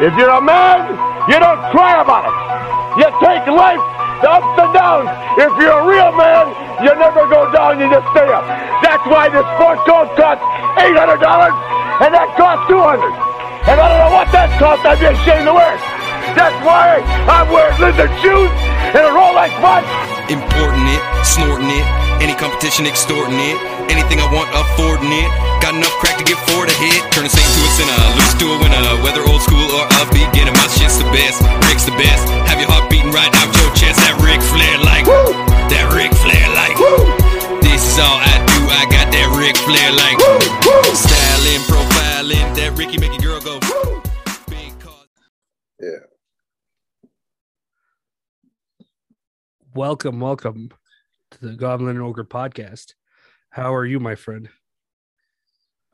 If you're a man, you don't cry about it. You take life, ups and downs. If you're a real man, you never go down, you just stay up. That's why this sport coat costs $800 and that costs 200 And I don't know what that costs, I'd be ashamed to wear it. That's why I'm wearing lizard shoes and a Rolex watch. Importing it, snorting it, any competition extorting it, anything I want affording it. Got enough crack to get four to hit. Turn a saint to a sinner, lose to a winner. Whether old school or a beginner, my shit's the best. Rick's the best. Have your heart beating right out your chest. That Ric Flair like, Woo! that Ric Flair like. Woo! This is all I do. I got that Ric Flair like. Woo! Woo! Styling, profiling, that Ricky make a girl go. Woo! Yeah. Welcome, welcome to the Goblin and Ogre podcast. How are you, my friend?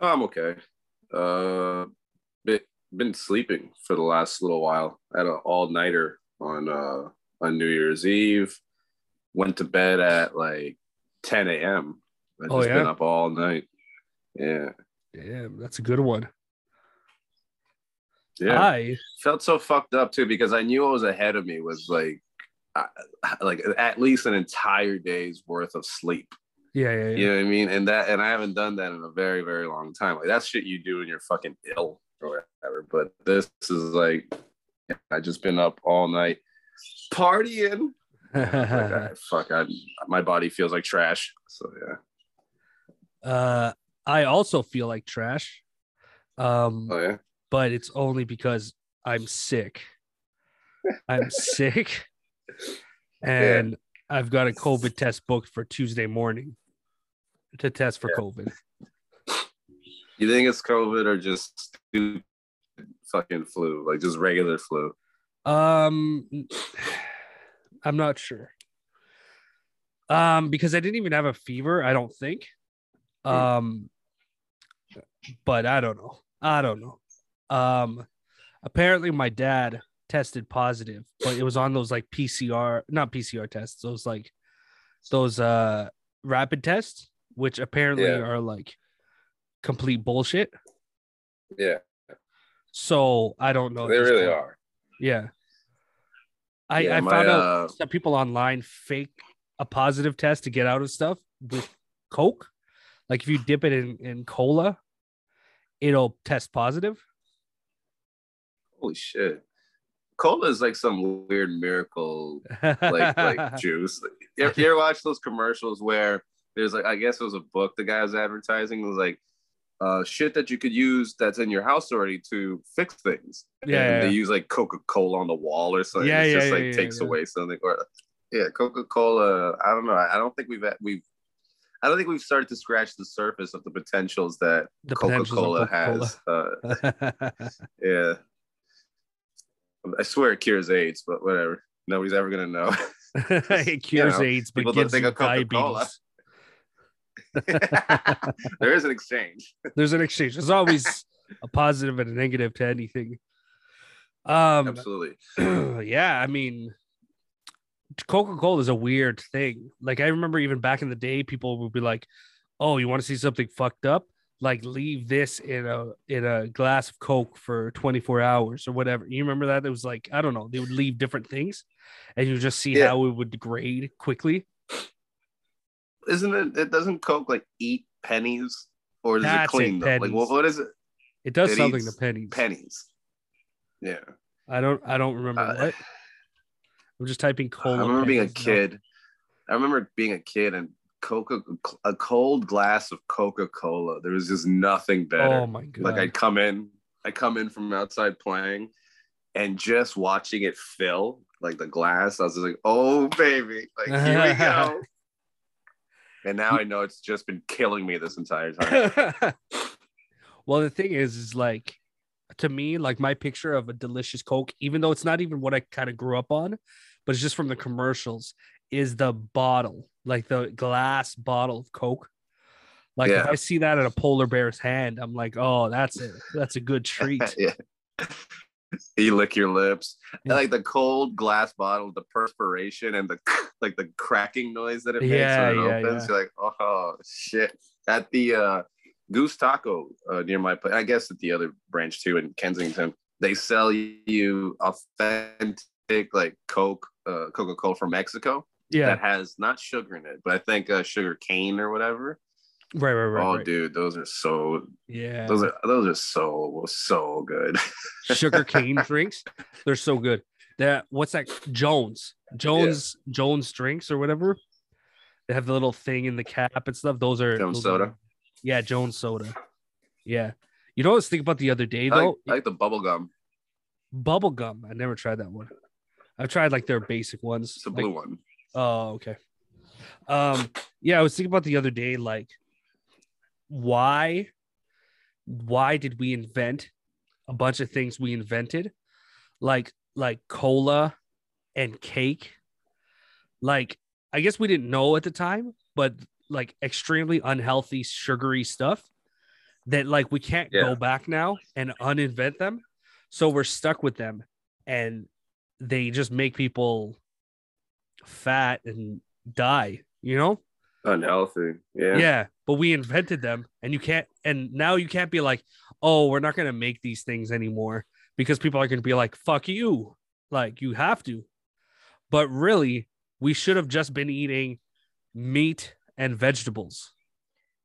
I'm okay. Uh, been been sleeping for the last little while. I had an all nighter on uh on New Year's Eve. Went to bed at like 10 a.m. I Oh, just been up all night. Yeah, Damn, that's a good one. yeah. I Felt so fucked up too because I knew what was ahead of me was like, like at least an entire day's worth of sleep. yeah, yeah, yeah. You know what I mean? And that, and I haven't done that in a very, very long time. Like that's shit you do when you're fucking ill or whatever. But this is like, I just been up all night partying. Like, I, fuck, I, my body feels like trash. So yeah. uh, I also feel like trash. Um, Oh yeah. but it's only because I'm sick. I'm sick, and I've got a COVID test booked for Tuesday morning to test for Yeah. COVID. You think it's COVID or just stupid fucking flu? Like just regular flu? Um, I'm not sure. Um, because I didn't even have a fever. I don't think. Um, but I don't know. I don't know. Um, apparently my dad tested positive, but it was on those like PCR, not PCR tests. Those like those uh rapid tests, which apparently Yeah. are like complete bullshit. Yeah, So I don't know. they really are. Yeah. I, Yeah, I my, found out uh, some people online fake a positive test to get out of stuff with Coke. Like if you dip it in, in cola, it'll test positive. Holy shit. Cola is like some weird miracle like like juice. You ever, you ever watch those commercials where there's like I guess it was a book the guy was advertising it was like uh shit that you could use that's in your house already to fix things. Yeah, And yeah, they use like Coca Cola on the wall or something. Yeah, it yeah, just yeah, like takes away something. Or yeah, Coca Cola. I don't know. I don't think we've we've. I don't think we've started to scratch the surface of the potentials that Coca Cola Coca-Cola. has. Uh, yeah. I swear it cures AIDS, but whatever. Nobody's ever gonna know. it cures know, AIDS, but gives think you diabetes. there is an exchange. There's an exchange. There's always a positive and a negative to anything. Um, Absolutely. yeah, I mean, Coca Cola is a weird thing. Like, I remember even back in the day, people would be like, "Oh, you want to see something fucked up? Like, leave this in a in a glass of Coke for 24 hours or whatever." You remember that? It was like I don't know. They would leave different things, and you just see Yeah. how it would degrade quickly. Isn't it? It doesn't Coke like eat pennies, or does That's it it, clean them? Like pennies. what? What is it? It does It something to pennies. Pennies. Yeah. I don't. I don't remember Uh, what. I'm just typing I cola. remember being a pennies now. kid. I remember being a kid and Coca, a cold glass of Coca Cola. There was just nothing better. Oh my god! like I'd come in, I come in from outside playing, and just watching it fill like the glass. I was like, oh baby, like here we go. and now I know it's just been killing me this entire time. well, the thing is, is like to me, like my picture of a delicious Coke, even though it's not even what I kind of grew up on, but it's just from the commercials, is the bottle, like the glass bottle of Coke. Like if I see that in a polar bear's hand, I'm like, oh, that's it. That's a good treat. yeah. You lick your lips. Yeah. like the cold glass bottle, the perspiration and the like the cracking noise that it makes Yeah, when it yeah, opens. yeah. You're like, oh shit. At the uh Goose Taco uh, near my place, I guess at the other branch too in Kensington. they sell you authentic like Coke, uh, Coca Cola from Mexico Yeah. that has not sugar in it, but I think uh, sugar cane or whatever. right, right, right. oh, right. dude, those are so Yeah. those are those are so so good. sugar cane drinks. They're so good. That what's that? Jones. Jones Jones drinks or whatever. They have the little thing in the cap and stuff. Those are Jones those are- soda. yeah, Jones soda. Yeah. You know what I was thinking about the other day I like, though? I like the bubble gum. Bubble gum. I never tried that one. I've tried like their basic ones. It's a like- blue one. Oh, okay. Um, yeah, I was thinking about the other day, like, why, why did we invent a bunch of things we invented, like like cola and cake? Like, I guess we didn't know at the time, but like extremely unhealthy, sugary stuff that like we can't Yeah. go back now and uninvent them. So we're stuck with them, and they just make people fat and die, you know? Unhealthy. Yeah. Yeah. But we invented them and you can't and now you can't be like, "Oh, we're not going to make these things anymore." Because people are going to be like, "Fuck you." Like you have to. But really, we should have just been eating meat and vegetables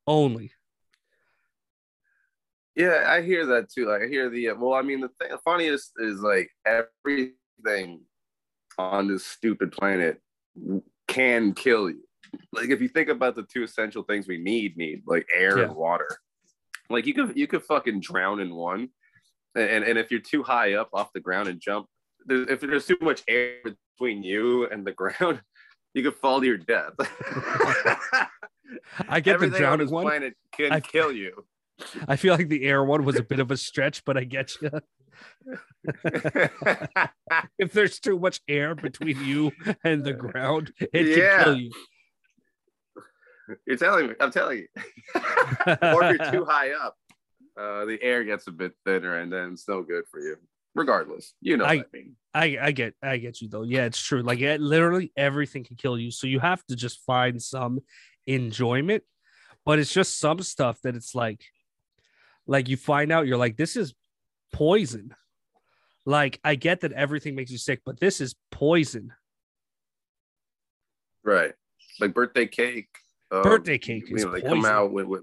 only. Yeah, I hear that too. Like I hear the uh, well, I mean the thing the funniest is like everything on this stupid planet can kill you. Like if you think about the two essential things we need, need like air Yeah. and water. Like you could you could fucking drown in one, and and if you're too high up off the ground and jump, there- if there's too much air between you and the ground, you could fall to your death. I get the Everything on drowning this one. planet can I- kill you. I feel like the air one was a bit of a stretch, but I get you. If there's too much air between you and the ground, it Yeah. can kill you. You're telling me. I'm telling you. or if you're too high up, uh, the air gets a bit thinner, and then it's no good for you. Regardless, you know I- what I mean. I, I get I get you though. Yeah, it's true. Like it, literally everything can kill you. So you have to just find some enjoyment. But it's just some stuff that it's like like you find out you're like, this is poison. Like I get that everything makes you sick, but this is poison. Right, like birthday cake. um, Birthday cake is you know, they come poison. out with, with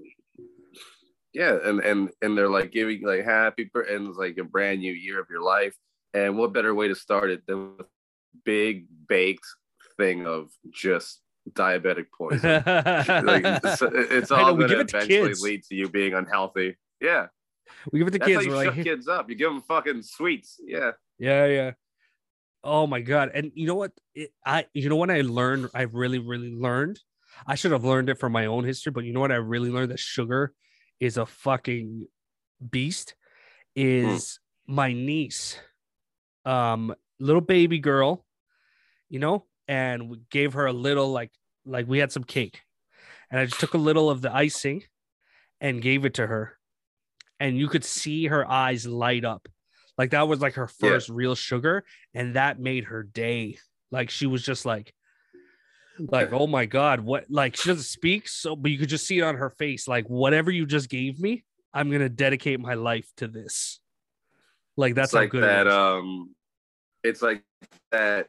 yeah, and and and they're like giving like happy and it's like a brand new year of your life. And what better way to start it than with big baked thing of just diabetic poison? like, it's, it's all going to eventually lead to you being unhealthy. Yeah, we give it to that's kids. how you shut like, kids up. You give them fucking sweets. Yeah, Yeah, yeah. Oh my god! And you know what? It, I you know what I learned? I really, really learned. I should have learned it from my own history, but you know what? I really learned that sugar is a fucking beast. Is my niece, um, little baby girl, you know, and we gave her a little like like we had some cake, and I just took a little of the icing, and gave it to her, and you could see her eyes light up like that was like her Yeah. first real sugar and that made her day like she was just like like oh my god what like she doesn't speak so but you could just see it on her face like whatever you just gave me i'm gonna dedicate my life to this like that's it's like good that. it is. Um, it's like that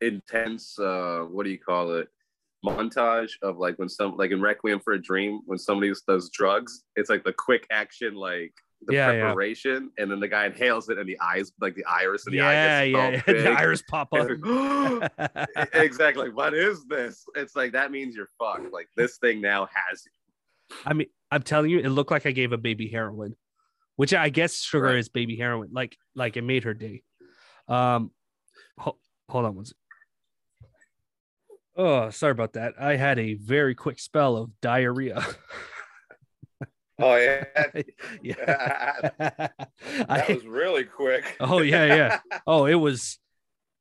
intense. Uh, what do you call it? Montage of like when some like in Requiem for a Dream when somebody does drugs. It's like the quick action, like the Yeah, yeah. preparation, and then the guy inhales it, and the eyes, like the iris, and the yeah eye gets yeah, yeah. the iris pop up It's- exactly. What is this? It's like that means you're fucked. Like this thing now has you. I mean, I'm telling you, it looked like I gave a baby heroin, which I guess sugar Right. is baby heroin. Like, like it made her day. Um, ho- hold on one second. Oh, sorry about that. I had a very quick spell of diarrhea. Oh yeah, yeah. that I, was really quick. oh yeah, yeah. Oh, it was,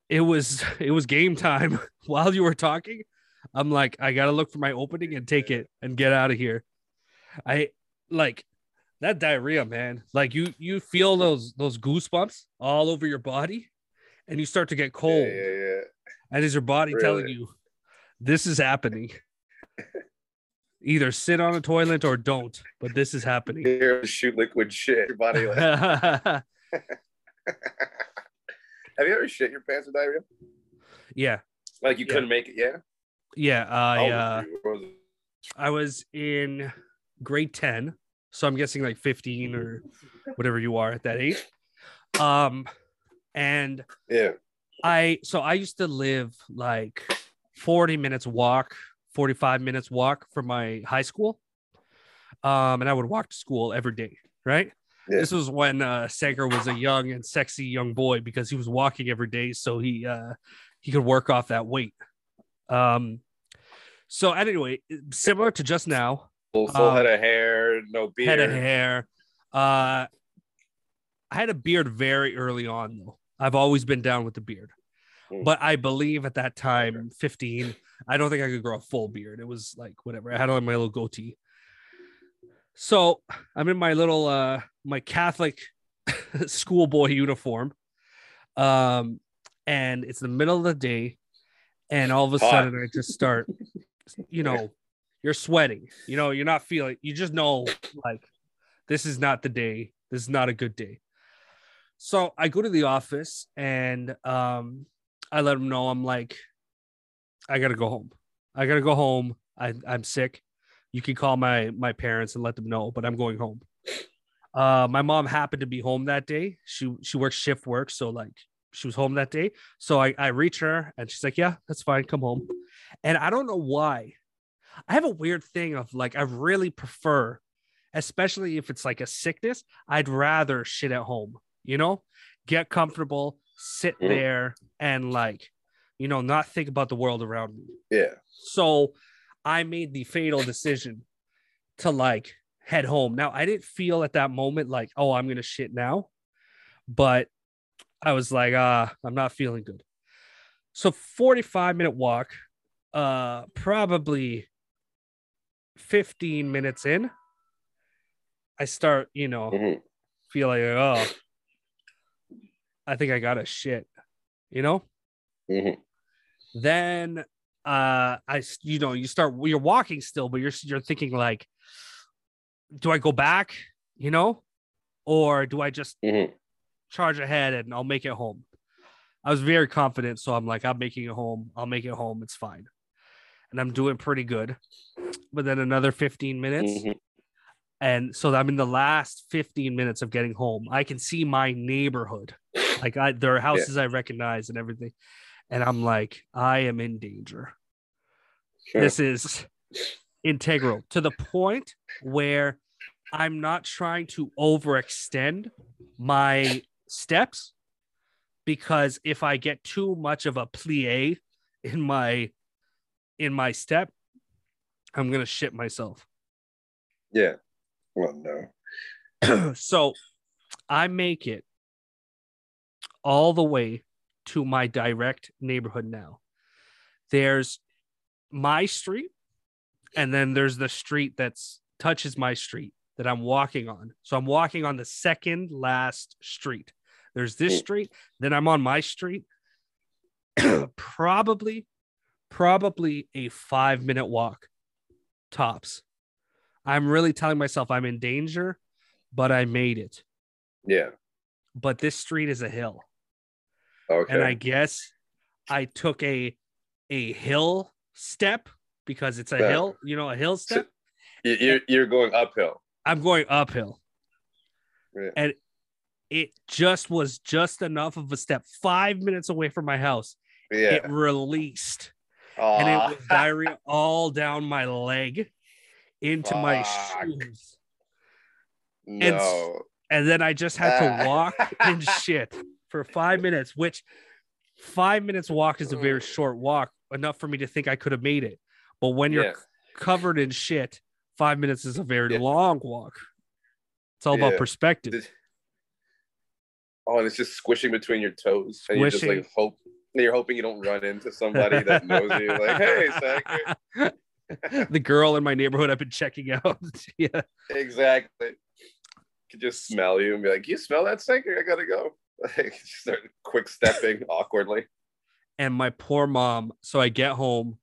it was, it was game time. While you were talking, I'm like, I gotta look for my opening and take it and get out of here. I like that diarrhea, man. Like you, you feel those those goosebumps all over your body, and you start to get cold. Yeah, yeah, yeah. And is your body telling you this is happening? Either sit on a toilet or don't, but this is happening. Here, shoot liquid shit. Your body like, Have you ever shit your pants with diarrhea? Yeah, Like you Yeah. couldn't make it? Yeah. yeah. I uh, were you? What was? I was in grade 10, so I'm guessing like 15 or whatever you are at that age. Um, and Yeah. I so I used to live like 40 minutes walk, 45 minutes walk from my high school. Um, and I would walk to school every day, right? Yeah. This was when uh Sager was a young and sexy young boy because he was walking every day, so he uh he could work off that weight. Um so anyway, similar to just now, Full, full Um, head of hair, no beard. head of hair. Uh, I had a beard very early on, though. I've always been down with the beard, Mm. but I believe at that time, 15, I don't think I could grow a full beard. It was like whatever. I had on my little goatee. So I'm in my little uh my Catholic schoolboy uniform. Um, and it's the middle of the day, and all of a Hot. sudden I just start, you know, you're sweating. You know, you're not feeling. You just know like this is not the day. This is not a good day. So I go to the office and um, I let them know I'm like, I gotta go home. I gotta go home. I, I'm sick. You can call my my parents and let them know, but I'm going home. Uh, my mom happened to be home that day. She she works shift work, so like she was home that day. So I I reach her and she's like, "Yeah, that's fine. Come home." And I don't know why. I have a weird thing of like I really prefer, especially if it's like a sickness, I'd rather shit at home. You know, get comfortable, sit Mhm. there, and like, you know, not think about the world around me. Yeah. So I made the fatal decision to like head home. Now, I didn't feel at that moment like, oh, I'm going to shit now. But I was like, ah, I'm not feeling good. So 45 minute walk, uh, probably 15 minutes in, I start, you know, Mhm. feel like, oh, I think I got a shit, you know? Mhm. then uh i you know you start you're walking still but you're you're thinking like do i go back you know or do i just Mhm. charge ahead and i'll make it home i was very confident so i'm like i'm making it home i'll make it home it's fine and i'm doing pretty good but then another 15 minutes Mhm. and so i'm in the last 15 minutes of getting home i can see my neighborhood like I, there are houses i recognize and everything and i'm like i am in danger Sure. this is integral to the point where i'm not trying to overextend my steps because if i get too much of a plie in my in my step i'm gonna shit myself Yeah. Well, no. so I make it all the way to my direct neighborhood now. There's my street, and then there's the street that's touches my street that I'm walking on. So I'm walking on the second last street. There's this Hmm. street, then I'm on my street. probably, probably a five minute walk tops. I'm really telling myself I'm in danger, but I made it. Yeah. But this street is a hill. Okay. And I guess I took a a hill step because it's a hill, you know, a hill step. You- you're you're going uphill. I'm going uphill. Yeah. And it just was just enough of a step, five minutes away from my house. Yeah. It released Aw. and it was diarrhea all down my leg into my shoes. no. And then I just had to walk and shit for five minutes, which five minutes walk is a very mm. short walk, enough for me to think I could have made it. But when you're Yeah. covered in shit, five minutes is a very Yeah. long walk. It's all about perspective. Oh, and it's just squishing between your toes, and you're just like hope. You're hoping you don't run into somebody that knows you. Like, hey, the girl in my neighborhood I've been checking out. yeah. Exactly. Could just smell you and be like, "You smell that Sacker? I gotta go." Like, just start quick stepping awkwardly. And my poor mom. So I get home.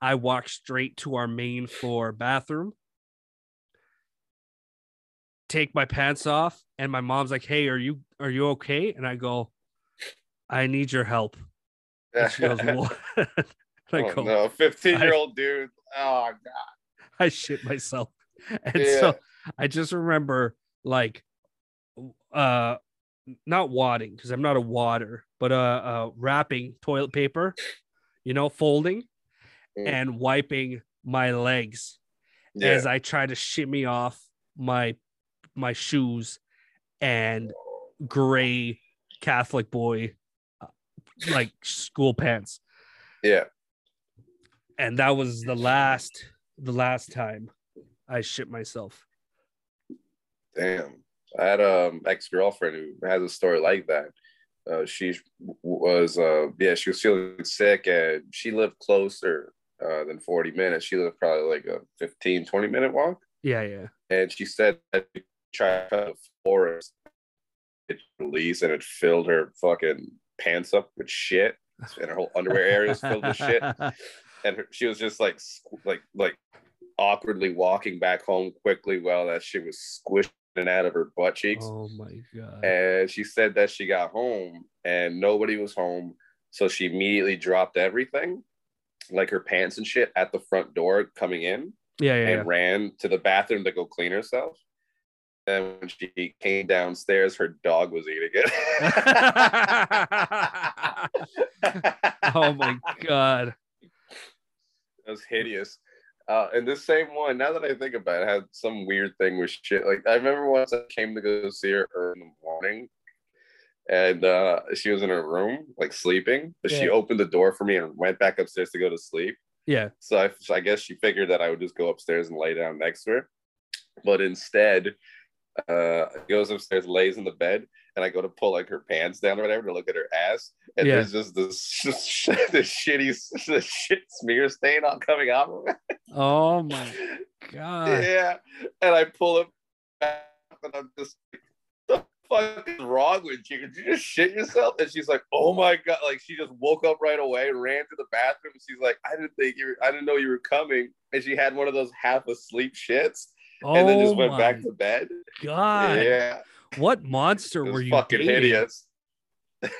I walk straight to our main floor bathroom. Take my pants off, and my mom's like, "Hey, are you Are you okay? And I go, I need your help. And she goes, What? I oh, go, no, 15 year old dude. Oh, God. I shit myself. And Yeah. so I just remember like uh not wadding because I'm not a water, but uh, uh wrapping toilet paper, you know, folding Mm. and wiping my legs Yeah. as I try to shimmy off my my shoes and gray Catholic boy uh, like school pants. yeah. And that was the last the last time I shit myself. Damn. I had um ex girlfriend who has a story like that. Uh, she was uh yeah she was feeling sick and she lived closer uh, than 40 minutes she lived probably like a 15 20 minute walk Yeah, yeah. and she said that she tried to the forest it released and it filled her fucking pants up with shit and her whole underwear area was filled with shit and her, she was just like like like awkwardly walking back home quickly while that shit was squishing out of her butt cheeks oh my god. and she said that she got home and nobody was home so she immediately dropped everything like her pants and shit at the front door coming in Yeah, yeah. and ran to the bathroom to go clean herself and when she came downstairs her dog was eating it oh my god. That was hideous. Uh, and this same one, now that I think about it, had some weird thing with shit. Like I remember once I came to go see her early in the morning, and uh, she was in her room, like sleeping. But she opened the door for me and went back upstairs to go to sleep. Yeah. So I, so I guess she figured that I would just go upstairs and lay down next to her. But instead, uh, goes upstairs, lays in the bed, and I go to pull like her pants down or whatever to look at her ass, and Yeah. there's just this this shitty this shit smear stain all coming off of it. Oh my god. Yeah, and I pull it back, and I'm just like, "The fuck is wrong with you? Did you just shit yourself?" And she's like, "Oh my god!" Like she just woke up right away, ran to the bathroom. She's like, "I didn't think you, were, I didn't know you were coming," and she had one of those half asleep shits, and then just Oh went back to bed. god. Yeah, What monster were you fucking dating? hideous.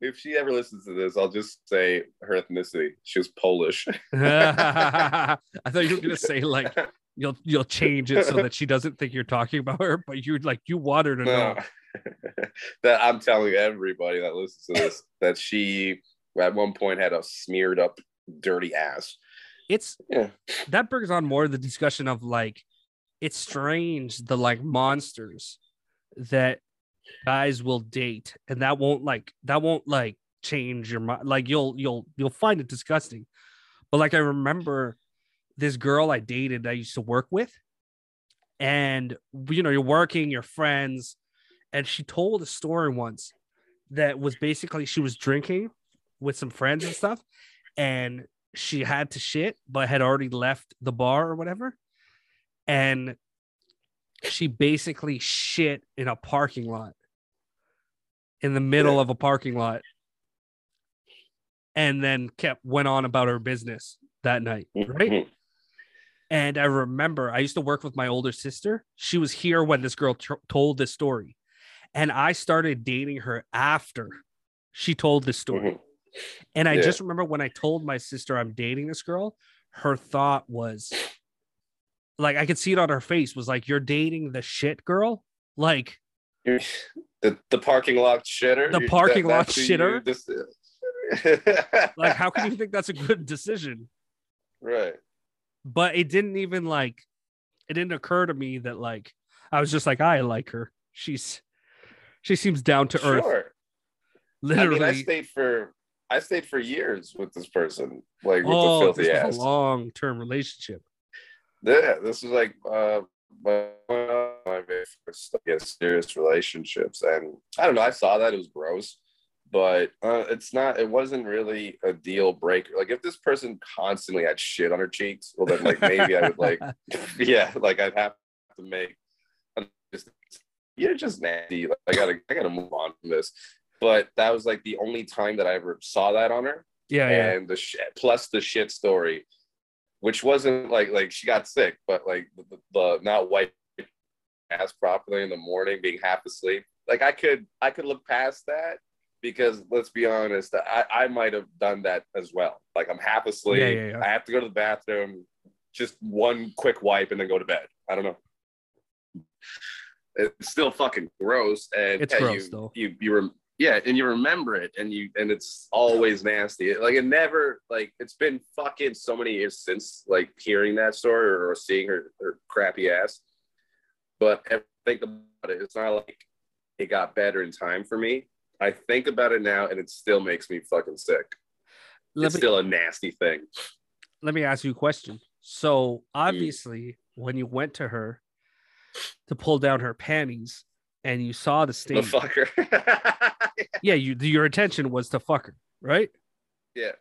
if she ever listens to this, I'll just say her ethnicity. She was Polish. I thought you were gonna say like you'll you'll change it so that she doesn't think you're talking about her, but you like you want her to know. That I'm telling everybody that listens to this that she at one point had a smeared up dirty ass. It's Yeah. that brings on more the discussion of like it's strange the like monsters that guys will date and that won't like that won't like change your mind like you'll you'll you'll find it disgusting. But like i remember this girl i dated i used to work with and you know you're working you're friends and she told a story once that was basically she was drinking with some friends and stuff and she had to shit but had already left the bar or whatever and she basically shit in a parking lot in the middle Yeah. of a parking lot and then kept went on about her business that night right and i remember i used to work with my older sister she was here when this girl tr- told this story and i started dating her after she told this story Mhm. and I Yeah. just remember when I told my sister I'm dating this girl, her thought was like I could see it on her face was like, You're dating the shit girl? Like, the, the parking lot shitter. The parking lot who you shitter? like, how can you think that's a good decision? right. But it didn't even like it didn't occur to me that like I was just like, I like her. She's she seems down to earth. Sure. Literally. I mean, I stayed for I stayed for years with this person, like with oh, the filthy ass. a long term relationship. Yeah, this is like uh my my very first guess, serious relationships, and I don't know. I saw that it was gross, but uh, it's not. It wasn't really a deal breaker. Like if this person constantly had shit on her cheeks, well then like maybe I would like, yeah, like I'd have to make. Just, you're just nasty. Like, I gotta I gotta move on from this. But that was like the only time that I ever saw that on her Yeah, yeah. and the shit plus the shit story which wasn't like like she got sick but like the, the not white ass properly in the morning, being half asleep. Like I could I could look past that because let's be honest, I, I might have done that as well. Like I'm half asleep. Yeah, yeah, yeah. I have to go to the bathroom, just one quick wipe and then go to bed. I don't know. It's still fucking gross, and It's yeah, gross, you, though. You you rem- yeah, and you remember it, and you and it's always nasty. Like it never like it's been fucking so many years since like hearing that story or, seeing her, her crappy ass. But I think about it, it's not like it got better in time for me. I think about it now, and it still makes me fucking sick. Let it's me, still a nasty thing. let me ask you a question. So obviously, when you went to her to pull down her panties and you saw the stain. The fucker. yeah, you your intention was to fuck her, right? yeah.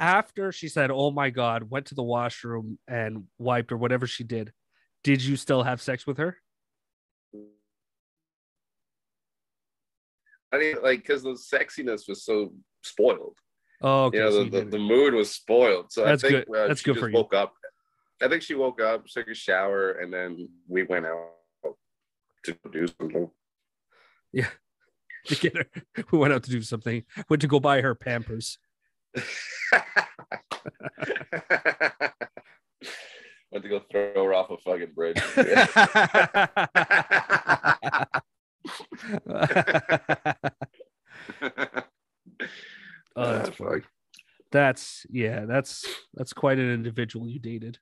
After she said, "Oh my god," went to the washroom and wiped or whatever she did, did you still have sex with her? I mean, like, because the sexiness was so spoiled. Oh, okay. you know, so the, the, the mood was spoiled. So That's I think good. Uh, That's she good just for you. woke up. I think she woke up, took a shower, and then we went out to do something. to get her. We went out to do something. Went to go buy her Pampers. Went to go throw her off a fucking bridge. Oh, that's uh, funny. fuck. That's yeah. That's that's quite an individual you dated.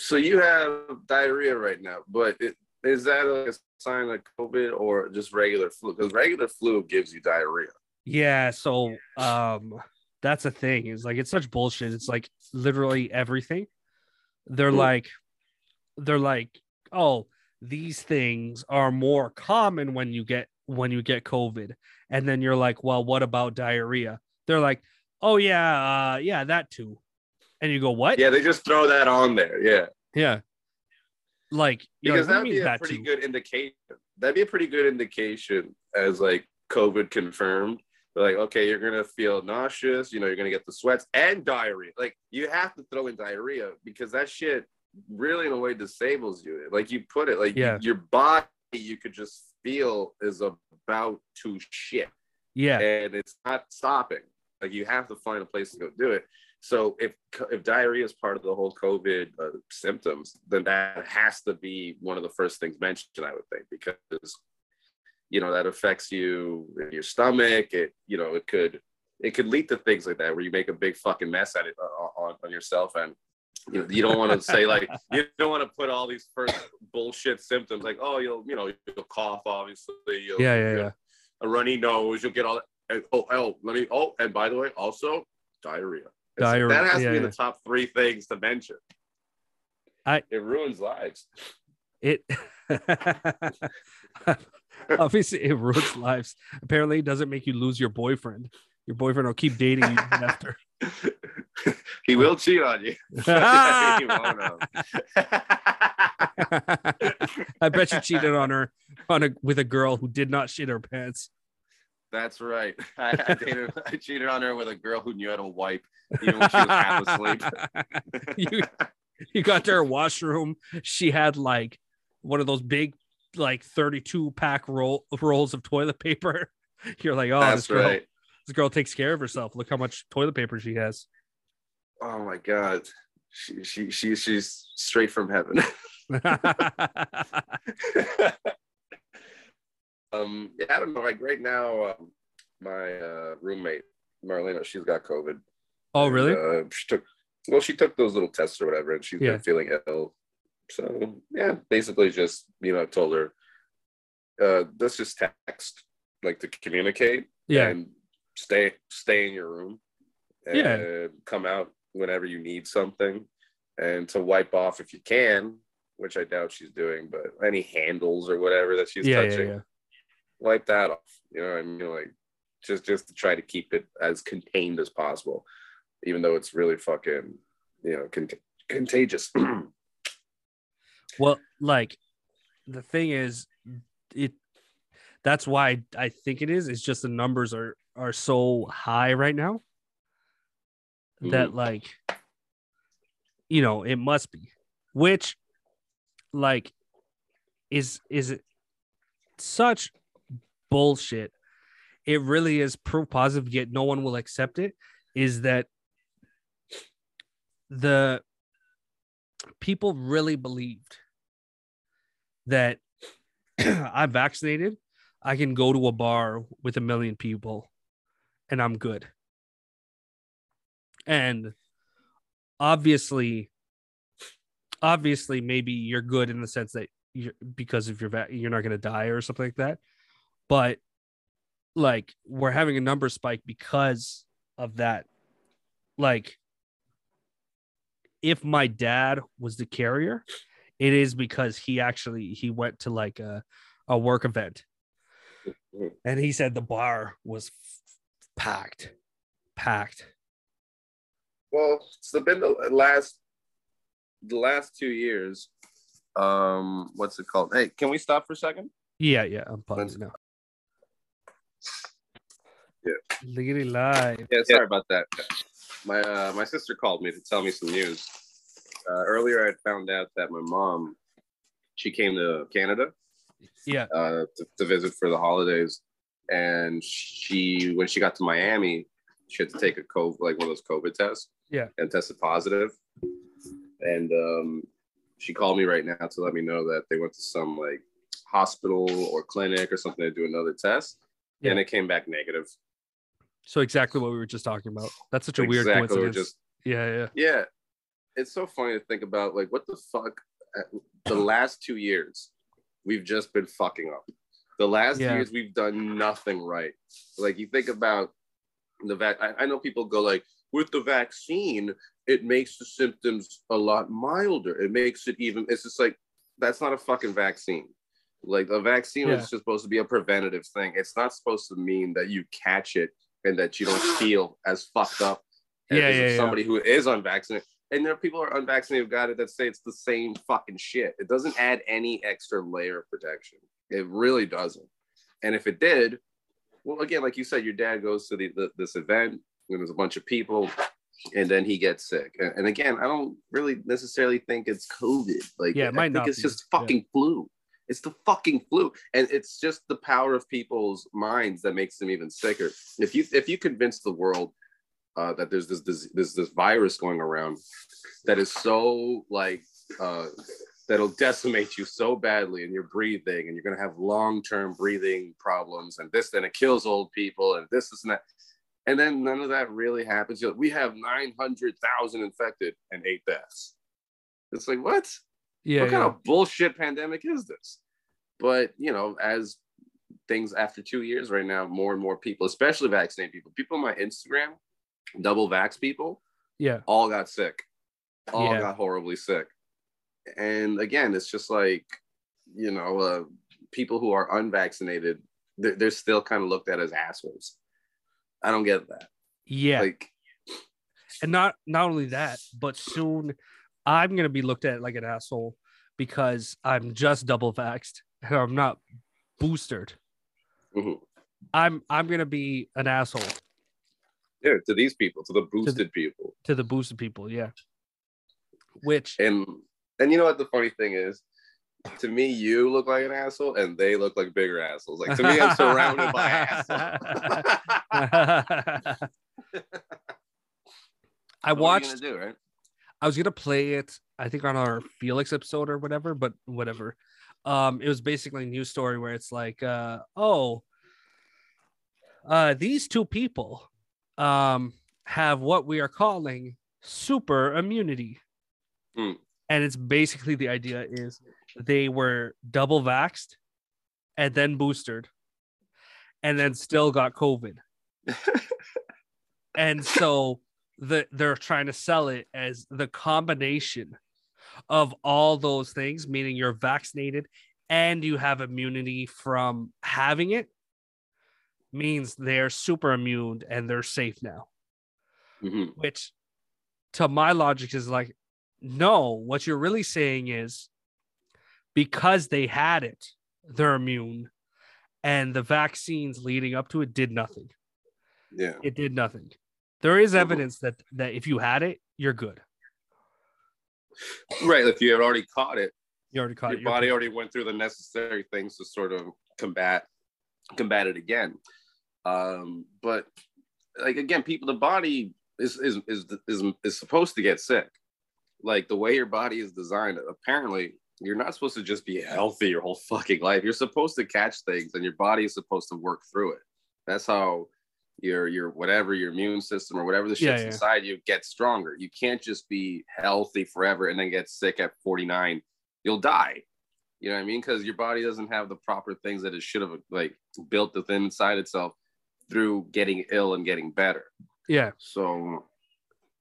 So you have diarrhea right now, but it, is that a sign of COVID or just regular flu? Because regular flu gives you diarrhea. Yeah. So um, that's a thing. Is like it's such bullshit. It's like literally everything. They're Hmm. like, they're like, oh, these things are more common when you get when you get COVID, and then you're like, well, what about diarrhea? They're like, oh yeah, uh, yeah, that too. And you go, what? Yeah, they just throw that on there. Yeah. Yeah. Like, because that'd be a that pretty too? good indication. That'd be a pretty good indication as like COVID confirmed. Like, okay, you're gonna feel nauseous. You know, you're gonna get the sweats and diarrhea. Like, you have to throw in diarrhea because that shit really, in a way, disables you. Like you put it, like Yeah. your body, you could just feel is about to shit, Yeah. and it's not stopping. Like you have to find a place to go do it. So if if diarrhea is part of the whole COVID uh, symptoms, then that has to be one of the first things mentioned, I would think, because you know that affects you in your stomach. It you know it could it could lead to things like that where you make a big fucking mess at it uh, on, on yourself and. You, know, you don't want to say like you don't want to put all these first bullshit symptoms like oh you'll you know you'll cough obviously you'll, Yeah, yeah, yeah. a runny nose you'll get all that and, oh oh let me oh and by the way also diarrhea It's- that has yeah, to be in the top three things to mention I- it ruins lives It obviously it ruins lives. Apparently, it doesn't make you lose your boyfriend. Your boyfriend will keep dating you after. he will cheat on you He won't. I bet you cheated on her on a with a girl who did not shit her pants. That's right. I, I, dated, I cheated on her with a girl who knew how to wipe even when she was half asleep. you you got to her washroom. She had like one of those big, like 32 pack roll rolls of toilet paper. You're like, oh, this girl, right. this girl takes care of herself. Look how much toilet paper she has. Oh my god. She, she, she, she's straight from heaven. Um, yeah, I don't know. Like right now, um, my uh, roommate Marlena, she's got COVID. oh, And, really? Uh, she took well, she took those little tests or whatever, and she's Yeah. been feeling ill. So yeah, basically just you know I told her, uh, let's just text like to communicate Yeah. and stay stay in your room and Yeah. come out whenever you need something and to wipe off if you can which i doubt she's doing but any handles or whatever that she's yeah, touching yeah. Wipe that off you know what i mean like just just to try to keep it as contained as possible even though it's really fucking you know con- contagious Well, like the thing is, it that's why I think it is. It's just the numbers are are so high right now that mm-hmm. like you know it must be, which like is is such bullshit. It really is proof positive, yet no one will accept it. Is that the people really believed that I'm vaccinated, I can go to a bar with a million people and I'm good. And obviously, obviously, maybe you're good in the sense that you're because of your va- you're not going to die or something like that. But like, we're having a number spike because of that. Like, if my dad was the carrier, it is because he actually he went to like a, a work event and he said the bar was packed packed Well, it's been the last the last two years. Um, what's it called? Hey, can we stop for a second? yeah yeah i'm pausing now Yeah. legally live Yeah, sorry about that. My uh, my sister called me to tell me some news. Uh, earlier, I found out that my mom, she came to Canada yeah uh, to, to visit for the holidays, and she when she got to Miami, she had to take a COVID like one of those COVID tests. Yeah. and tested positive. And um, she called me right now to let me know that they went to some like hospital or clinic or something to do another test, and it came back negative. so exactly what we were just talking about that's such a weird Exactly, we're coincidence just yeah yeah Yeah, it's so funny to think about. Like, what the fuck? The last two years, we've just been fucking up. The last Yeah. years, we've done nothing right. Like, you think about the vac. I, I know people go like, with the vaccine, it makes the symptoms a lot milder. It makes it even. It's just like that's not a fucking vaccine. Like a vaccine Yeah. is just supposed to be a preventative thing. It's not supposed to mean that you catch it and that you don't feel as fucked up as Yeah, yeah, yeah. somebody who is unvaccinated. And there are people who are unvaccinated who got it that say it's the same fucking shit. It doesn't add any extra layer of protection. It really doesn't. And if it did, well, again, like you said, your dad goes to the, the this event when there's a bunch of people, and then he gets sick. And, and again, I don't really necessarily think it's COVID. Like, Yeah, it I might think not it's be. just Yeah. fucking flu. It's the fucking flu, and it's just the power of people's minds that makes them even sicker. If you if you convince the world uh, that there's this, this this this virus going around that is so like uh, that'll decimate you so badly in your breathing, and you're gonna have long term breathing problems, and this then it kills old people, and this, and that, and then none of that really happens. You're like, we have nine hundred thousand infected and eight deaths. It's like what? Yeah, what kind of bullshit pandemic is this? But you know, as things after two years right now, more and more people, especially vaccinated people, people on my Instagram, double vax people, yeah all got sick, all Yeah. got horribly sick. And again, it's just like, you know, uh, people who are unvaccinated, they're, they're still kind of looked at as assholes. I don't get that. yeah Like, and not not only that but soon i'm gonna be looked at like an asshole because i'm just double vaxxed and i'm not boosted mhm. i'm i'm gonna be an asshole yeah, to these people, to the boosted people. to the boosted people yeah which And and you know what the funny thing is? To me, you look like an asshole, and they look like bigger assholes. Like to me, I'm surrounded by assholes. i What are you watched do, right? I was gonna play it, I think on our Felix episode or whatever, but whatever. Um, it was basically a news story where it's like, uh, oh, uh, these two people um have what we are calling super immunity. Hmm. And it's basically the idea is they were double vaxxed and then boosted and then still got COVID. and so the they're trying to sell it as the combination of all those things, meaning you're vaccinated and you have immunity from having it, means they're super immune and they're safe now. Mhm. Which, to my logic, is like, no, what you're really saying is because they had it, they're immune, and the vaccines leading up to it did nothing. Yeah. It did nothing. There is Mhm. evidence that that if you had it, you're good. Right. If you had already caught it, You already caught your it. body already went through the necessary things to sort of combat combat it again. Um, but like again, people, the body is is is is, is supposed to get sick. Like the way your body is designed, apparently you're not supposed to just be healthy your whole fucking life. You're supposed to catch things and your body is supposed to work through it. That's how your your whatever your immune system or whatever the Yeah, shit's yeah. inside you gets stronger. You can't just be healthy forever and then get sick at 49. You'll die. You know what I mean? Because your body doesn't have the proper things that it should have like built within inside itself through getting ill and getting better. Yeah. So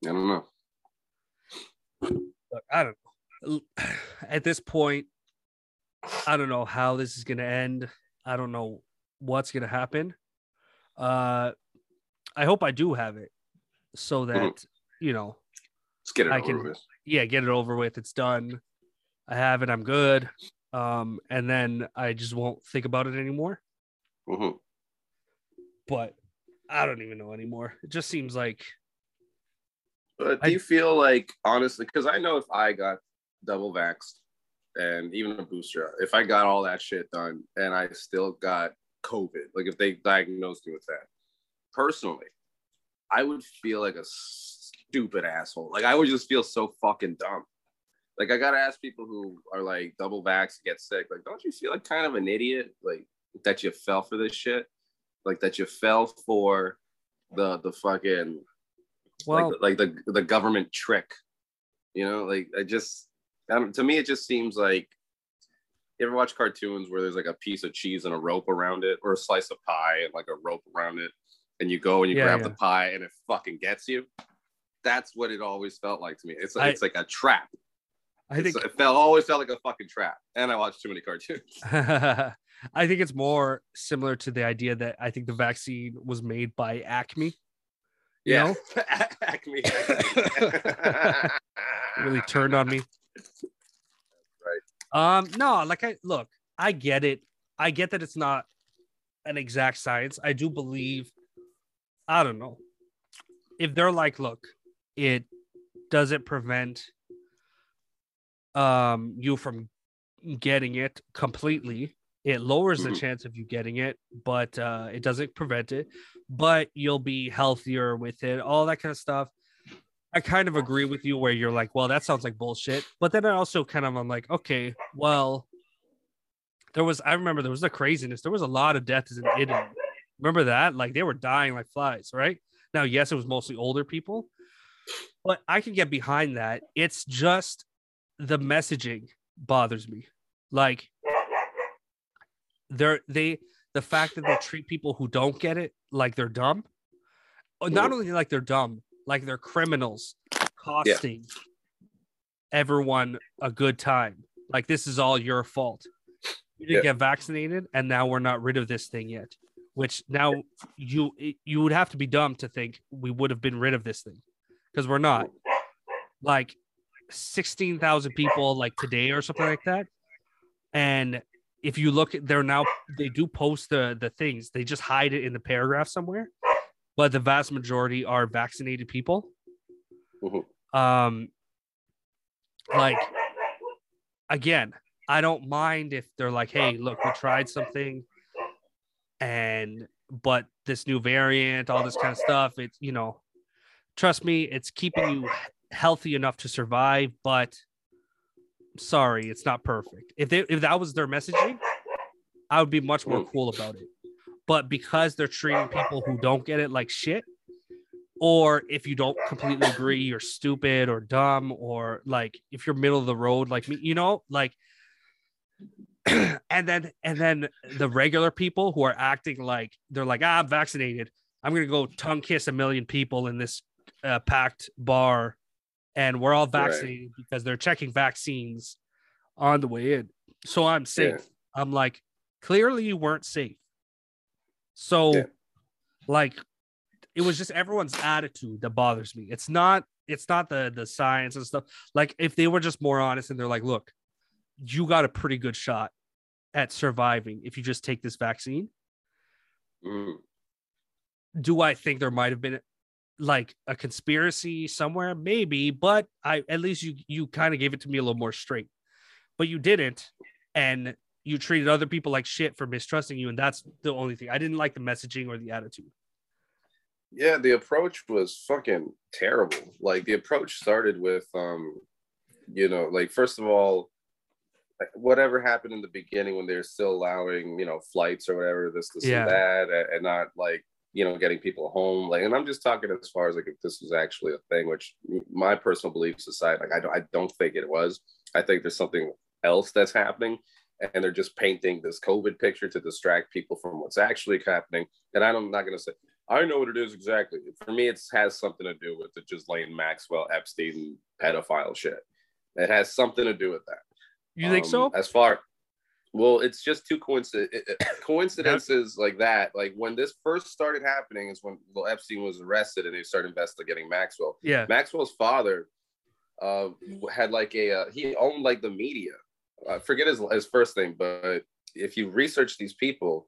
I don't know. Look, I don't know. At this point, I don't know how this is gonna end. I don't know what's gonna happen. Uh I hope I do have it so that you know, Let's get it I over can- with. yeah, get it over with. It's done. I have it, I'm good. Um, and then I just won't think about it anymore. Mhm. But I don't even know anymore. It just seems like But I- do you feel like honestly, because I know if I got double vaxxed and even a booster, if I got all that shit done and I still got COVID, like if they diagnosed me with that, personally, I would feel like a stupid asshole. Like I would just feel so fucking dumb. Like I gotta ask people who are like double vaxxed get sick, like, don't you feel like kind of an idiot? Like that you fell for this shit? Like that you fell for the the fucking well, like, like the the government trick you know like i just I don't, to me it just seems like you ever watch cartoons where there's like a piece of cheese and a rope around it or a slice of pie and like a rope around it and you go and you Yeah, grab yeah. the pie and it fucking gets you that's what it always felt like to me it's like I- it's like a trap I think It's- it felt always felt like a fucking trap and i watched too many cartoons I think it's more similar to the idea that I think the vaccine was made by Acme. You know, acme really turned on me. Right. Um, no, like I look, I get it. I get that it's not an exact science. I do believe, I don't know. If they're like, look, it doesn't prevent um you from getting it completely. It lowers the Mhm. chance of you getting it, but uh it doesn't prevent it. But you'll be healthier with it, all that kind of stuff. I kind of agree with you where you're like, well, that sounds like bullshit. But then I also kind of I'm like, okay, well, there was I remember there was the craziness. There was a lot of deaths in Italy. Remember that? Like they were dying like flies, right? Now, yes, it was mostly older people, but I can get behind that. It's just the messaging bothers me. Like they're they the fact that they treat people who don't get it like they're dumb. Oh, Not mm-hmm. only like they're dumb, like they're criminals costing everyone a good time. Like this is all your fault. You didn't get vaccinated, and now we're not rid of this thing yet. Which now you you would have to be dumb to think we would have been rid of this thing because we're not. Like sixteen thousand people like today or something like that, and if you look they're now they do post the the things. They just hide it in the paragraph somewhere. But the vast majority are vaccinated people. Mhm. um like again i don't mind if they're like hey look we tried something and but this new variant all this kind of stuff it's you know trust me it's keeping you healthy enough to survive but sorry it's not perfect. If they if that was their messaging i would be much more hmm. cool about it. But because they're treating people who don't get it like shit or if you don't completely agree you're stupid or dumb or like if you're middle of the road like me you know like and then and then the regular people who are acting like they're like ah, i'm vaccinated. I'm gonna go tongue kiss a million people in this uh, packed bar. And we're all vaccinated because they're checking vaccines on the way in. So i'm safe. Yeah. i'm like clearly you weren't safe. So Yeah. like it was just everyone's attitude that bothers me. It's not it's not the the science and stuff. Like if they were just more honest and they're like look you got a pretty good shot at surviving if you just take this vaccine Mhm. do I think there might have been like a conspiracy somewhere? Maybe, but I at least you you kind of gave it to me a little more straight. but you didn't, and you treated other people like shit for mistrusting you, and that's the only thing. I didn't like the messaging or the attitude. Yeah, the approach was fucking terrible. Like the approach started with um, you know, like first of all, whatever happened in the beginning when they're still allowing, you know, flights or whatever, this, this, Yeah. and that, and- and not like, you know, getting people home. Like, and I'm just talking as far as like if this was actually a thing, which my personal beliefs aside, like I don't, I don't think it was. I think there's something else that's happening, and they're just painting this COVID picture to distract people from what's actually happening. And i'm not gonna say I know what it is exactly. For me, it has something to do with the Ghislaine Maxwell Epstein pedophile shit. It has something to do with that. You think Um, so? As far, well, it's just two coincidence coincidences like that. Like when this first started happening is when well, Epstein was arrested and they started investigating Maxwell. Yeah. Maxwell's father uh, had like a uh, he owned like the media. I forget his his first name, but if you research these people,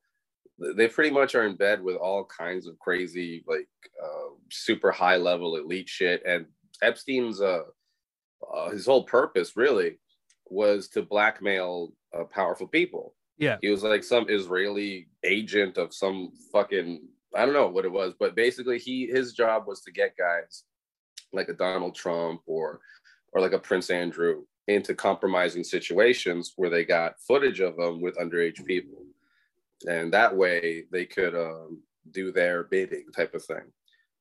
they pretty much are in bed with all kinds of crazy, like uh, super high level elite shit. And Epstein's uh, uh, his whole purpose really was to blackmail uh, powerful people. Yeah. He was like some Israeli agent of some fucking I don't know what it was, but basically he his job was to get guys like a Donald Trump or or like a Prince Andrew into compromising situations where they got footage of them with underage people, and that way they could um, do their bidding type of thing.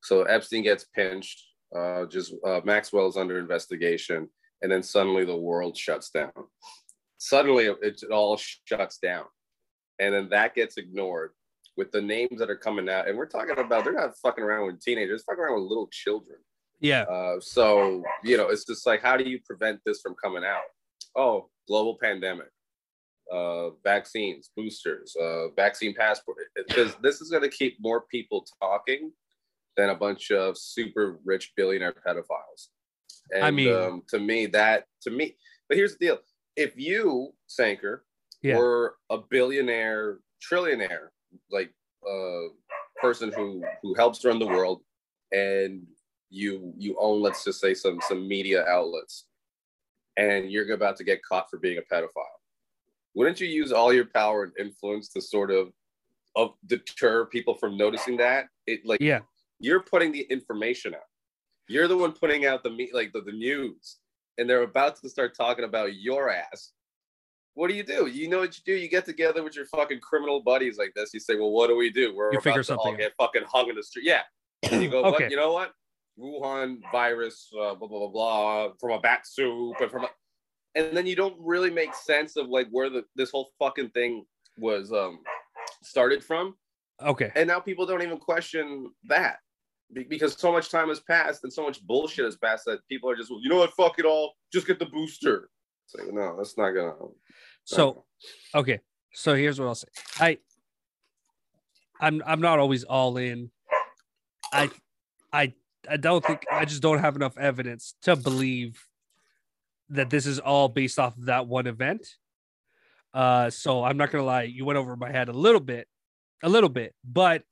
So Epstein gets pinched. Uh, just uh, is under investigation, and then suddenly the world shuts down. Suddenly it, it all shuts down, and then that gets ignored with the names that are coming out. And we're talking about they're not fucking around with teenagers, they're fucking around with little children. Yeah. Uh, so you know, it's just like, how do you prevent this from coming out? Oh, global pandemic, uh, vaccines, boosters, uh, vaccine passport. Because this is going to keep more people talking than a bunch of super rich billionaire pedophiles. And I mean- um, to me, that to me, but here's the deal: if you, Sanker, Yeah. were a billionaire, trillionaire, like uh, person who who helps run the world, and you you own, let's just say, some some media outlets, and you're about to get caught for being a pedophile, wouldn't you use all your power and influence to sort of of deter people from noticing that? It like Yeah. you're putting the information out. You're the one putting out the me like the, the news, and they're about to start talking about your ass. What do you do? You know what you do? You get together with your fucking criminal buddies like this. You say, "Well, what do we do? We're You about figure to all something get fucking hung in the street." Yeah. And you go, Okay. "What? You know what? Wuhan virus, uh, blah blah blah blah, from a bat soup, and from a," and then you don't really make sense of like where the this whole fucking thing was um started from Okay. and now people don't even question that because so much time has passed and so much bullshit has passed that people are just you know what fuck it all just get the booster it's like no that's not gonna So okay. So here's what I'll say. I I'm I'm not always all in. I I I don't think I just don't have enough evidence to believe that this is all based off of that one event. Uh so I'm not gonna lie, you went over my head a little bit, a little bit, but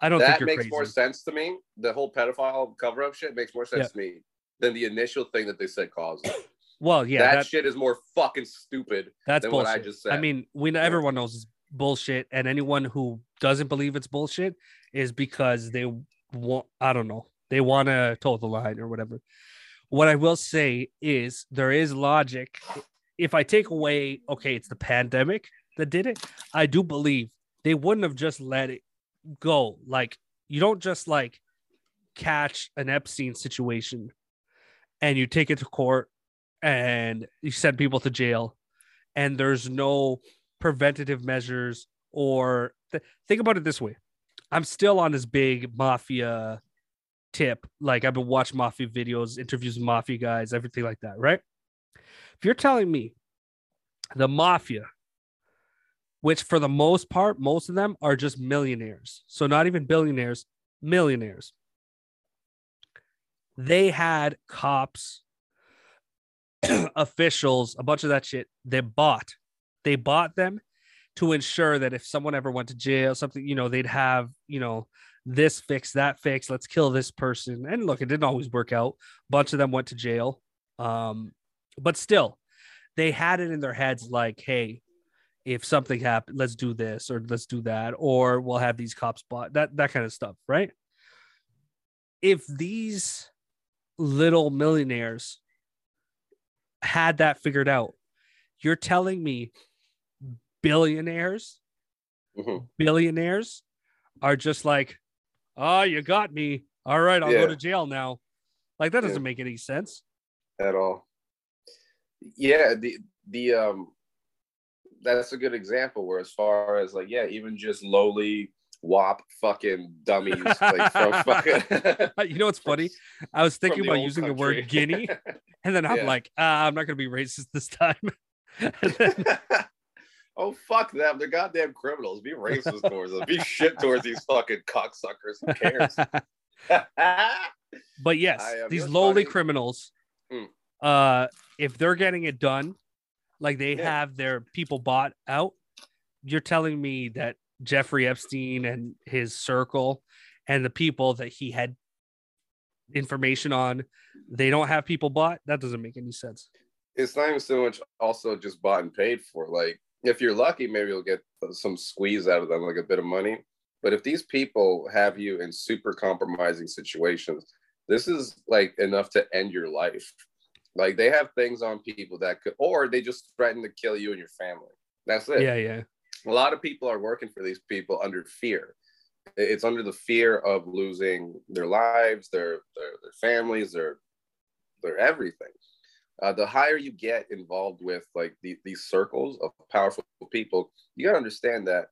I don't think that makes crazy. more sense to me the whole pedophile cover-up shit makes more sense to me than the initial thing that they said caused it. Well, yeah, that, that, shit is more fucking stupid that's what i just said I mean, we know everyone knows it's bullshit, and anyone who doesn't believe it's bullshit is because they want. I don't know. They want to toe the line or whatever. What I will say is there is logic. If I take away, okay, it's the pandemic that did it. I do believe they wouldn't have just let it go. Like you don't just like catch an Epstein situation and you take it to court and you send people to jail and there's no preventative measures or th- think about it this way. I'm still on this big mafia tip. Like i've been watching mafia videos interviews with mafia guys everything like that right? If you're telling me the mafia which for the most part most of them are just millionaires so not even billionaires millionaires they had cops officials, a bunch of that shit they bought. They bought them to ensure that if someone ever went to jail, something, you know, they'd have, you know, this fix, that fix, let's kill this person. And look, it didn't always work out. A bunch of them went to jail. Um, but still, they had it in their heads like, hey, if something happened, let's do this or let's do that, or we'll have these cops bought that that kind of stuff, right? If these little millionaires had that figured out, you're telling me billionaires, Mhm. billionaires are just like, oh, you got me. All right, I'll Yeah. go to jail now. Like that doesn't make any sense. at all. Yeah, the the um that's a good example where as far as like, yeah, even just lowly wop fucking dummies like from fucking you know what's funny? I was thinking about using the word guinea, and then I'm Yeah. like, ah, I'm not going to be racist this time. Then- oh fuck them. They're goddamn criminals. Be racist towards them. Be shit towards these fucking cocksuckers. Who cares? but yes, these you know what's lowly funny? criminals, Hmm. uh, if they're getting it done, like they Yeah. have their people bought out, you're telling me that Jeffrey Epstein and his circle and the people that he had information on, they don't have people bought. That doesn't make any sense. it's not even so much also just bought and paid for. Like, if you're lucky, maybe you'll get some squeeze out of them, like a bit of money. But if these people have you in super compromising situations, this is like enough to end your life. Like, they have things on people that could, or they just threaten to kill you and your family. That's it. Yeah, yeah. a lot of people are working for these people under fear. It's under the fear of losing their lives, their their, their families, their their everything. Uh, the higher you get involved with like the, these circles of powerful people, you gotta understand that.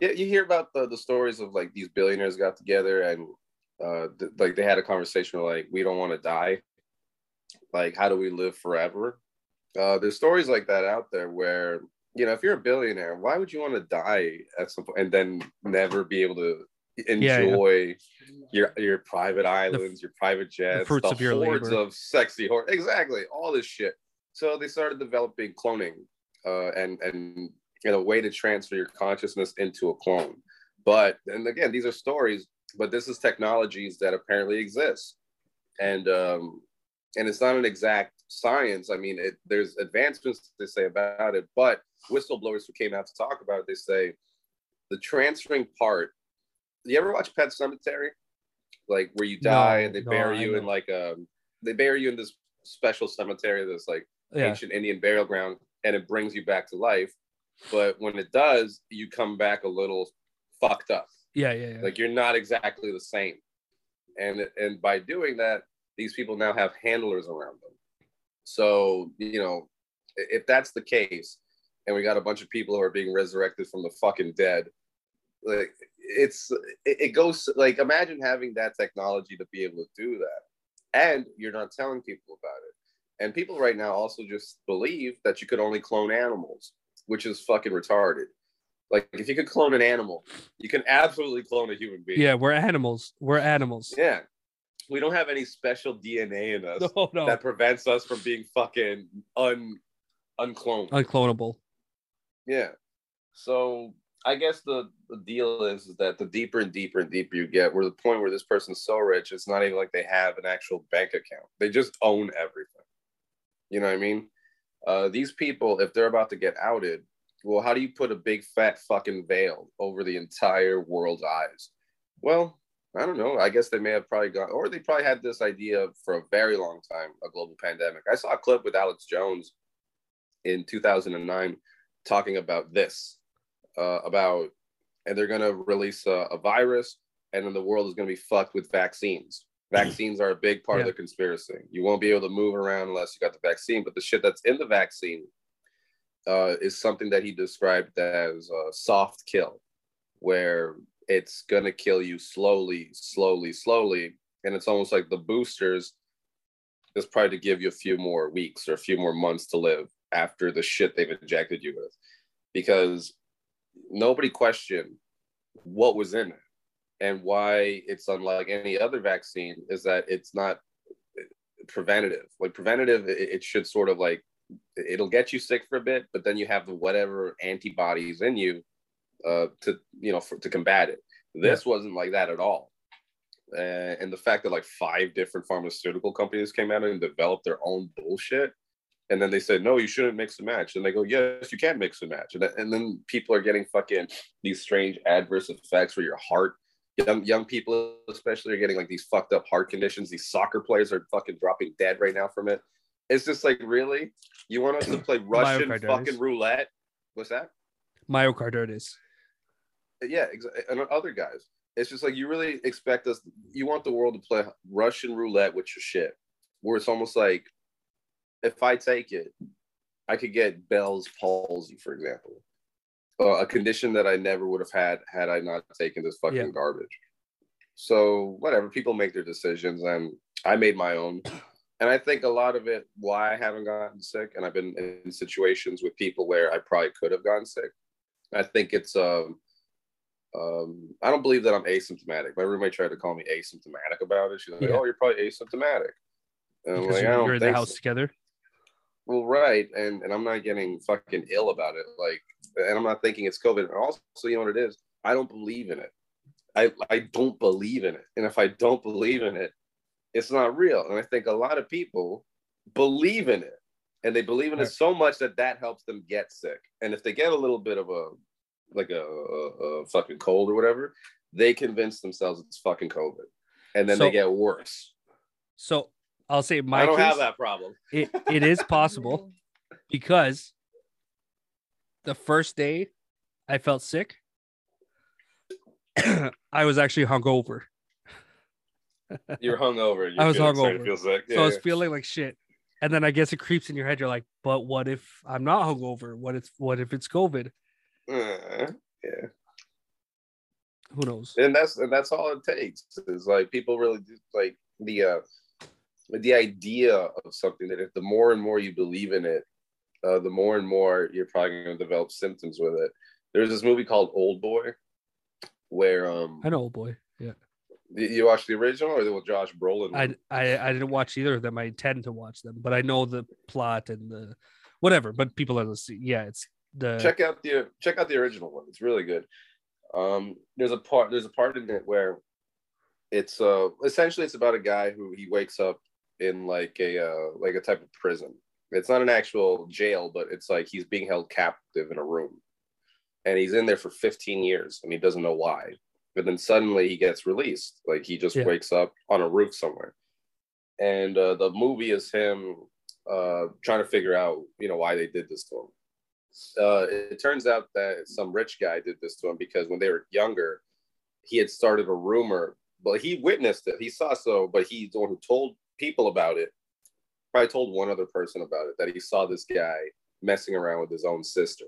Yeah, you hear about the, the stories of like these billionaires got together and uh, th- like they had a conversation like we don't want to die. Like how do we live forever? Uh, there's stories like that out there where you know, if you're a billionaire, why would you want to die at some point and then never be able to Yeah, yeah. enjoy your your private islands, your private jets, fruits the of your hordes labor. of sexy horse, exactly, all this shit. So they started developing cloning, uh, and and you know, a way to transfer your consciousness into a clone. But and again, these are stories, but this is technologies that apparently exist, and um, and it's not an exact science. I mean, it, there's advancements they say about it, but whistleblowers who came out to talk about it, they say the transferring part. You ever watch Pet Sematary? Like where you die No, and they no, bury I you in like um they bury you in this special cemetery that's like Yeah. ancient Indian burial ground and it brings you back to life. But when it does, you come back a little fucked up Yeah, yeah, yeah. like you're not exactly the same and and by doing that these people now have handlers around them. So you know if that's the case and we got a bunch of people who are being resurrected from the fucking dead like it's it, goes like imagine having that technology to be able to do that. And you're not telling people about it. And people right now also just believe that you could only clone animals which is fucking retarded. Like if you could clone an animal you can absolutely clone a human being. Yeah, we're animals. We're animals. yeah we don't have any special dna in us No, no. that prevents us from being fucking un uncloned Unclonable. yeah. So i guess the the deal is, is that the deeper and deeper and deeper you get we're the point where this person's so rich it's not even like they have an actual bank account. They just own everything. You know what i mean? Uh, these people if they're about to get outed well how do you put a big fat fucking veil over the entire world's eyes? Well i don't know. I guess they may have probably got or they probably had this idea for a very long time a global pandemic. I saw a clip with alex jones in 2009 talking about this uh, about and they're going to release a, a virus and then the world is going to be fucked with vaccines. Vaccines are a big part of the conspiracy. You won't be able to move around unless you got the vaccine but the shit that's in the vaccine uh, is something that he described as a soft kill where it's to kill you slowly slowly slowly. And it's almost like the boosters is probably to give you a few more weeks or a few more months to live after the shit they've injected you with. Because nobody questioned what was in it. And why it's unlike any other vaccine is that it's not preventative. Like preventative it, it should sort of like it'll get you sick for a bit but then you have the whatever antibodies in you uh, to you know for, to combat it this wasn't like that at all uh, and the fact that like five different pharmaceutical companies came out and developed their own bullshit And then they said, no, you shouldn't mix and match. And they go, yes, you can mix and match. And, and then people are getting fucking these strange adverse effects where your heart, young young people especially, are getting like these fucked up heart conditions. These soccer players are fucking dropping dead right now from it. It's just like, really? You want us to play Russian fucking roulette? What's that? Myocarditis. Yeah, exa- and other guys. It's just like you really expect us. You want the world to play Russian roulette with your shit, where it's almost like if I take it, I could get Bell's palsy, for example, uh, a condition that I never would have had had I not taken this fucking Yeah. garbage. So whatever, people make their decisions, and I made my own. And I think a lot of it, why I haven't gotten sick, and I've been in situations with people where I probably could have gotten sick. I think it's um, um, I don't believe that I'm asymptomatic. My roommate tried to call me asymptomatic about it. She's like, Yeah. "Oh, you're probably asymptomatic." And Because like, you're, you're in the house so. together. Well, right, and and I'm not getting fucking ill about it. Like, and I'm not thinking it's COVID. And also, you know what it is? I don't believe in it. I I don't believe in it. And if I don't believe in it, it's not real. And I think a lot of people believe in it, and they believe in it so much that that helps them get sick. And if they get a little bit of a like a, a, a fucking cold or whatever, they convince themselves it's fucking COVID, and then So- they get worse. So I'll say my I don't case, have that problem. It, it is possible because the first day I felt sick, I was actually hungover. You're hungover. and I you're was feeling- starting hungover. feel sick. so Yeah, I was yeah. feeling like shit. And then I guess it creeps in your head. You're like, but what if I'm not hungover? What if what if it's COVID? Uh, yeah, Who knows? and that's and that's all it takes. Is like people really do like the uh the idea of something that if the more and more you believe in it, uh, the more and more you're probably going to develop symptoms with it. There's this movie called Old Boy, where um I know, old boy. Yeah. you watched the original or the with Josh Brolin? I. I I didn't watch either of them. I intend to watch them, but I know the plot and the whatever. But people are listening. Yeah, it's the check out the check out the original one. It's really good. Um, there's a part there's a part in it where it's uh essentially it's about a guy who he wakes up in like a uh, like a type of prison. It's not an actual jail, but it's like he's being held captive in a room, and he's in there for 15 years, and he doesn't know why. But then suddenly he gets released. Like he just Yeah. wakes up on a roof somewhere, and uh, the movie is him uh, trying to figure out you know why they did this to him uh, it turns out that some rich guy did this to him because when they were younger, he had started a rumor. But he witnessed it. He saw so, but he's the one who told people about it. Probably told one other person about it that he saw this guy messing around with his own sister,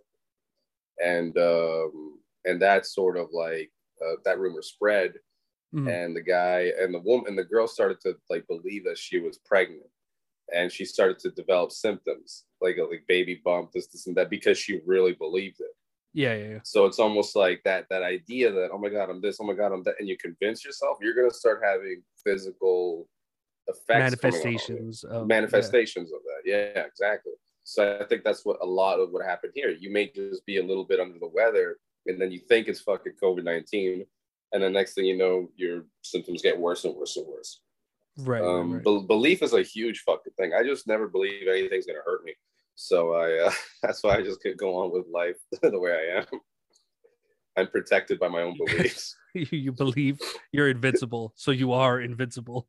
and um, and that sort of like uh, that rumor spread, Mhm. and the guy and the woman and the girl started to like believe that she was pregnant and she started to develop symptoms like a like baby bump this this and that because she really believed it yeah yeah yeah. so it's almost like that that idea that oh my god i'm this oh my god i'm that and you convince yourself you're going to start having physical effects coming on it. manifestations of manifestations of that yeah exactly so i think that's what a lot of what happened here you may just be a little bit under the weather and then you think it's fucking covid-19 and the next thing you know your symptoms get worse and worse and worse yeah. Right, um, right. be- belief is a huge fucking thing. I just never believe anything's gonna hurt me. So I, uh, that's why I just could go on with life the way I am. I'm protected by my own beliefs. you, you believe you're invincible, so you are invincible.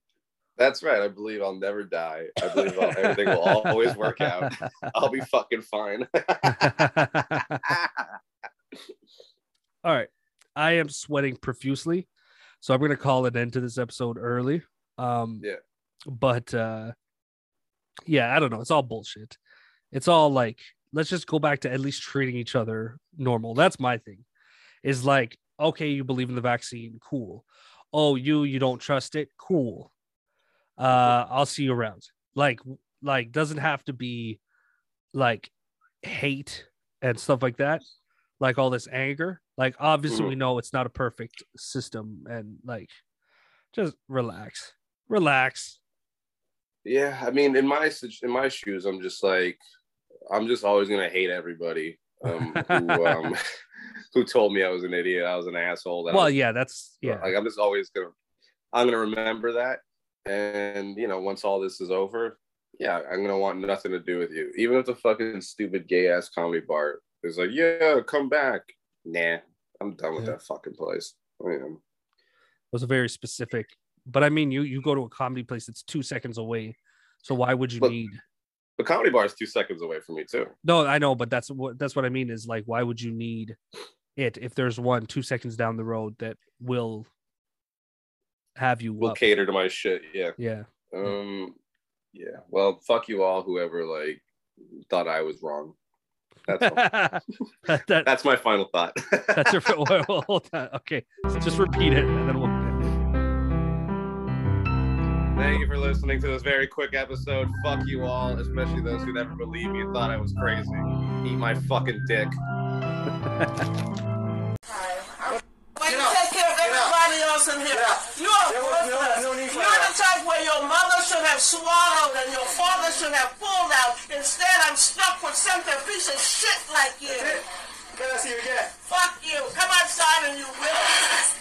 that's right. I believe I'll never die. I believe I'll, everything will always work out. I'll be fucking fine. All right. I am sweating profusely. So I'm going to call an end to this episode early. Um Yeah. but uh yeah, I don't know. It's all bullshit. It's all like let's just go back to at least treating each other normal. That's my thing. Is like, okay, you believe in the vaccine, cool. Oh, you you don't trust it, cool. Uh I'll see you around. Like like doesn't have to be like hate and stuff like that like all this anger like obviously Mhm. we know it's not a perfect system and like just relax relax yeah, I mean, in my in my shoes, I'm just like, I'm just always gonna hate everybody um, who um, who told me I was an idiot, I was an asshole. that well was yeah that's yeah Like I'm just always gonna, I'm gonna remember that. And you know, once all this is over, yeah, I'm gonna want nothing to do with you. Even if the fucking stupid gay ass comedy bar is like, yeah, come back. Nah, I'm done with Yeah. that fucking place. I am. was a very specific. But I mean, you you go to a comedy place that's two seconds away, so why would you But- need? The comedy bar is two seconds away from me too. No, I know, but that's what that's what I mean is like, why would you need it if there's one two seconds down the road that will have you Will up? cater to my shit. Yeah. Yeah, Um. Yeah. Well, fuck you all. Whoever like thought I was wrong. That's that, that, that's my final thought. that's your well, well, hold on. Okay, so just repeat it and then we'll. Thank you for listening to this very quick episode. Fuck you all, especially those who never believed me and thought I was crazy. Eat my fucking dick. Like you take care of everybody else in here. You are worthless. You're the type where your mother should have swallowed and your father should have pulled out. Instead, I'm stuck with something piece of shit like you. Can I see you again? Fuck you. Come outside and you will.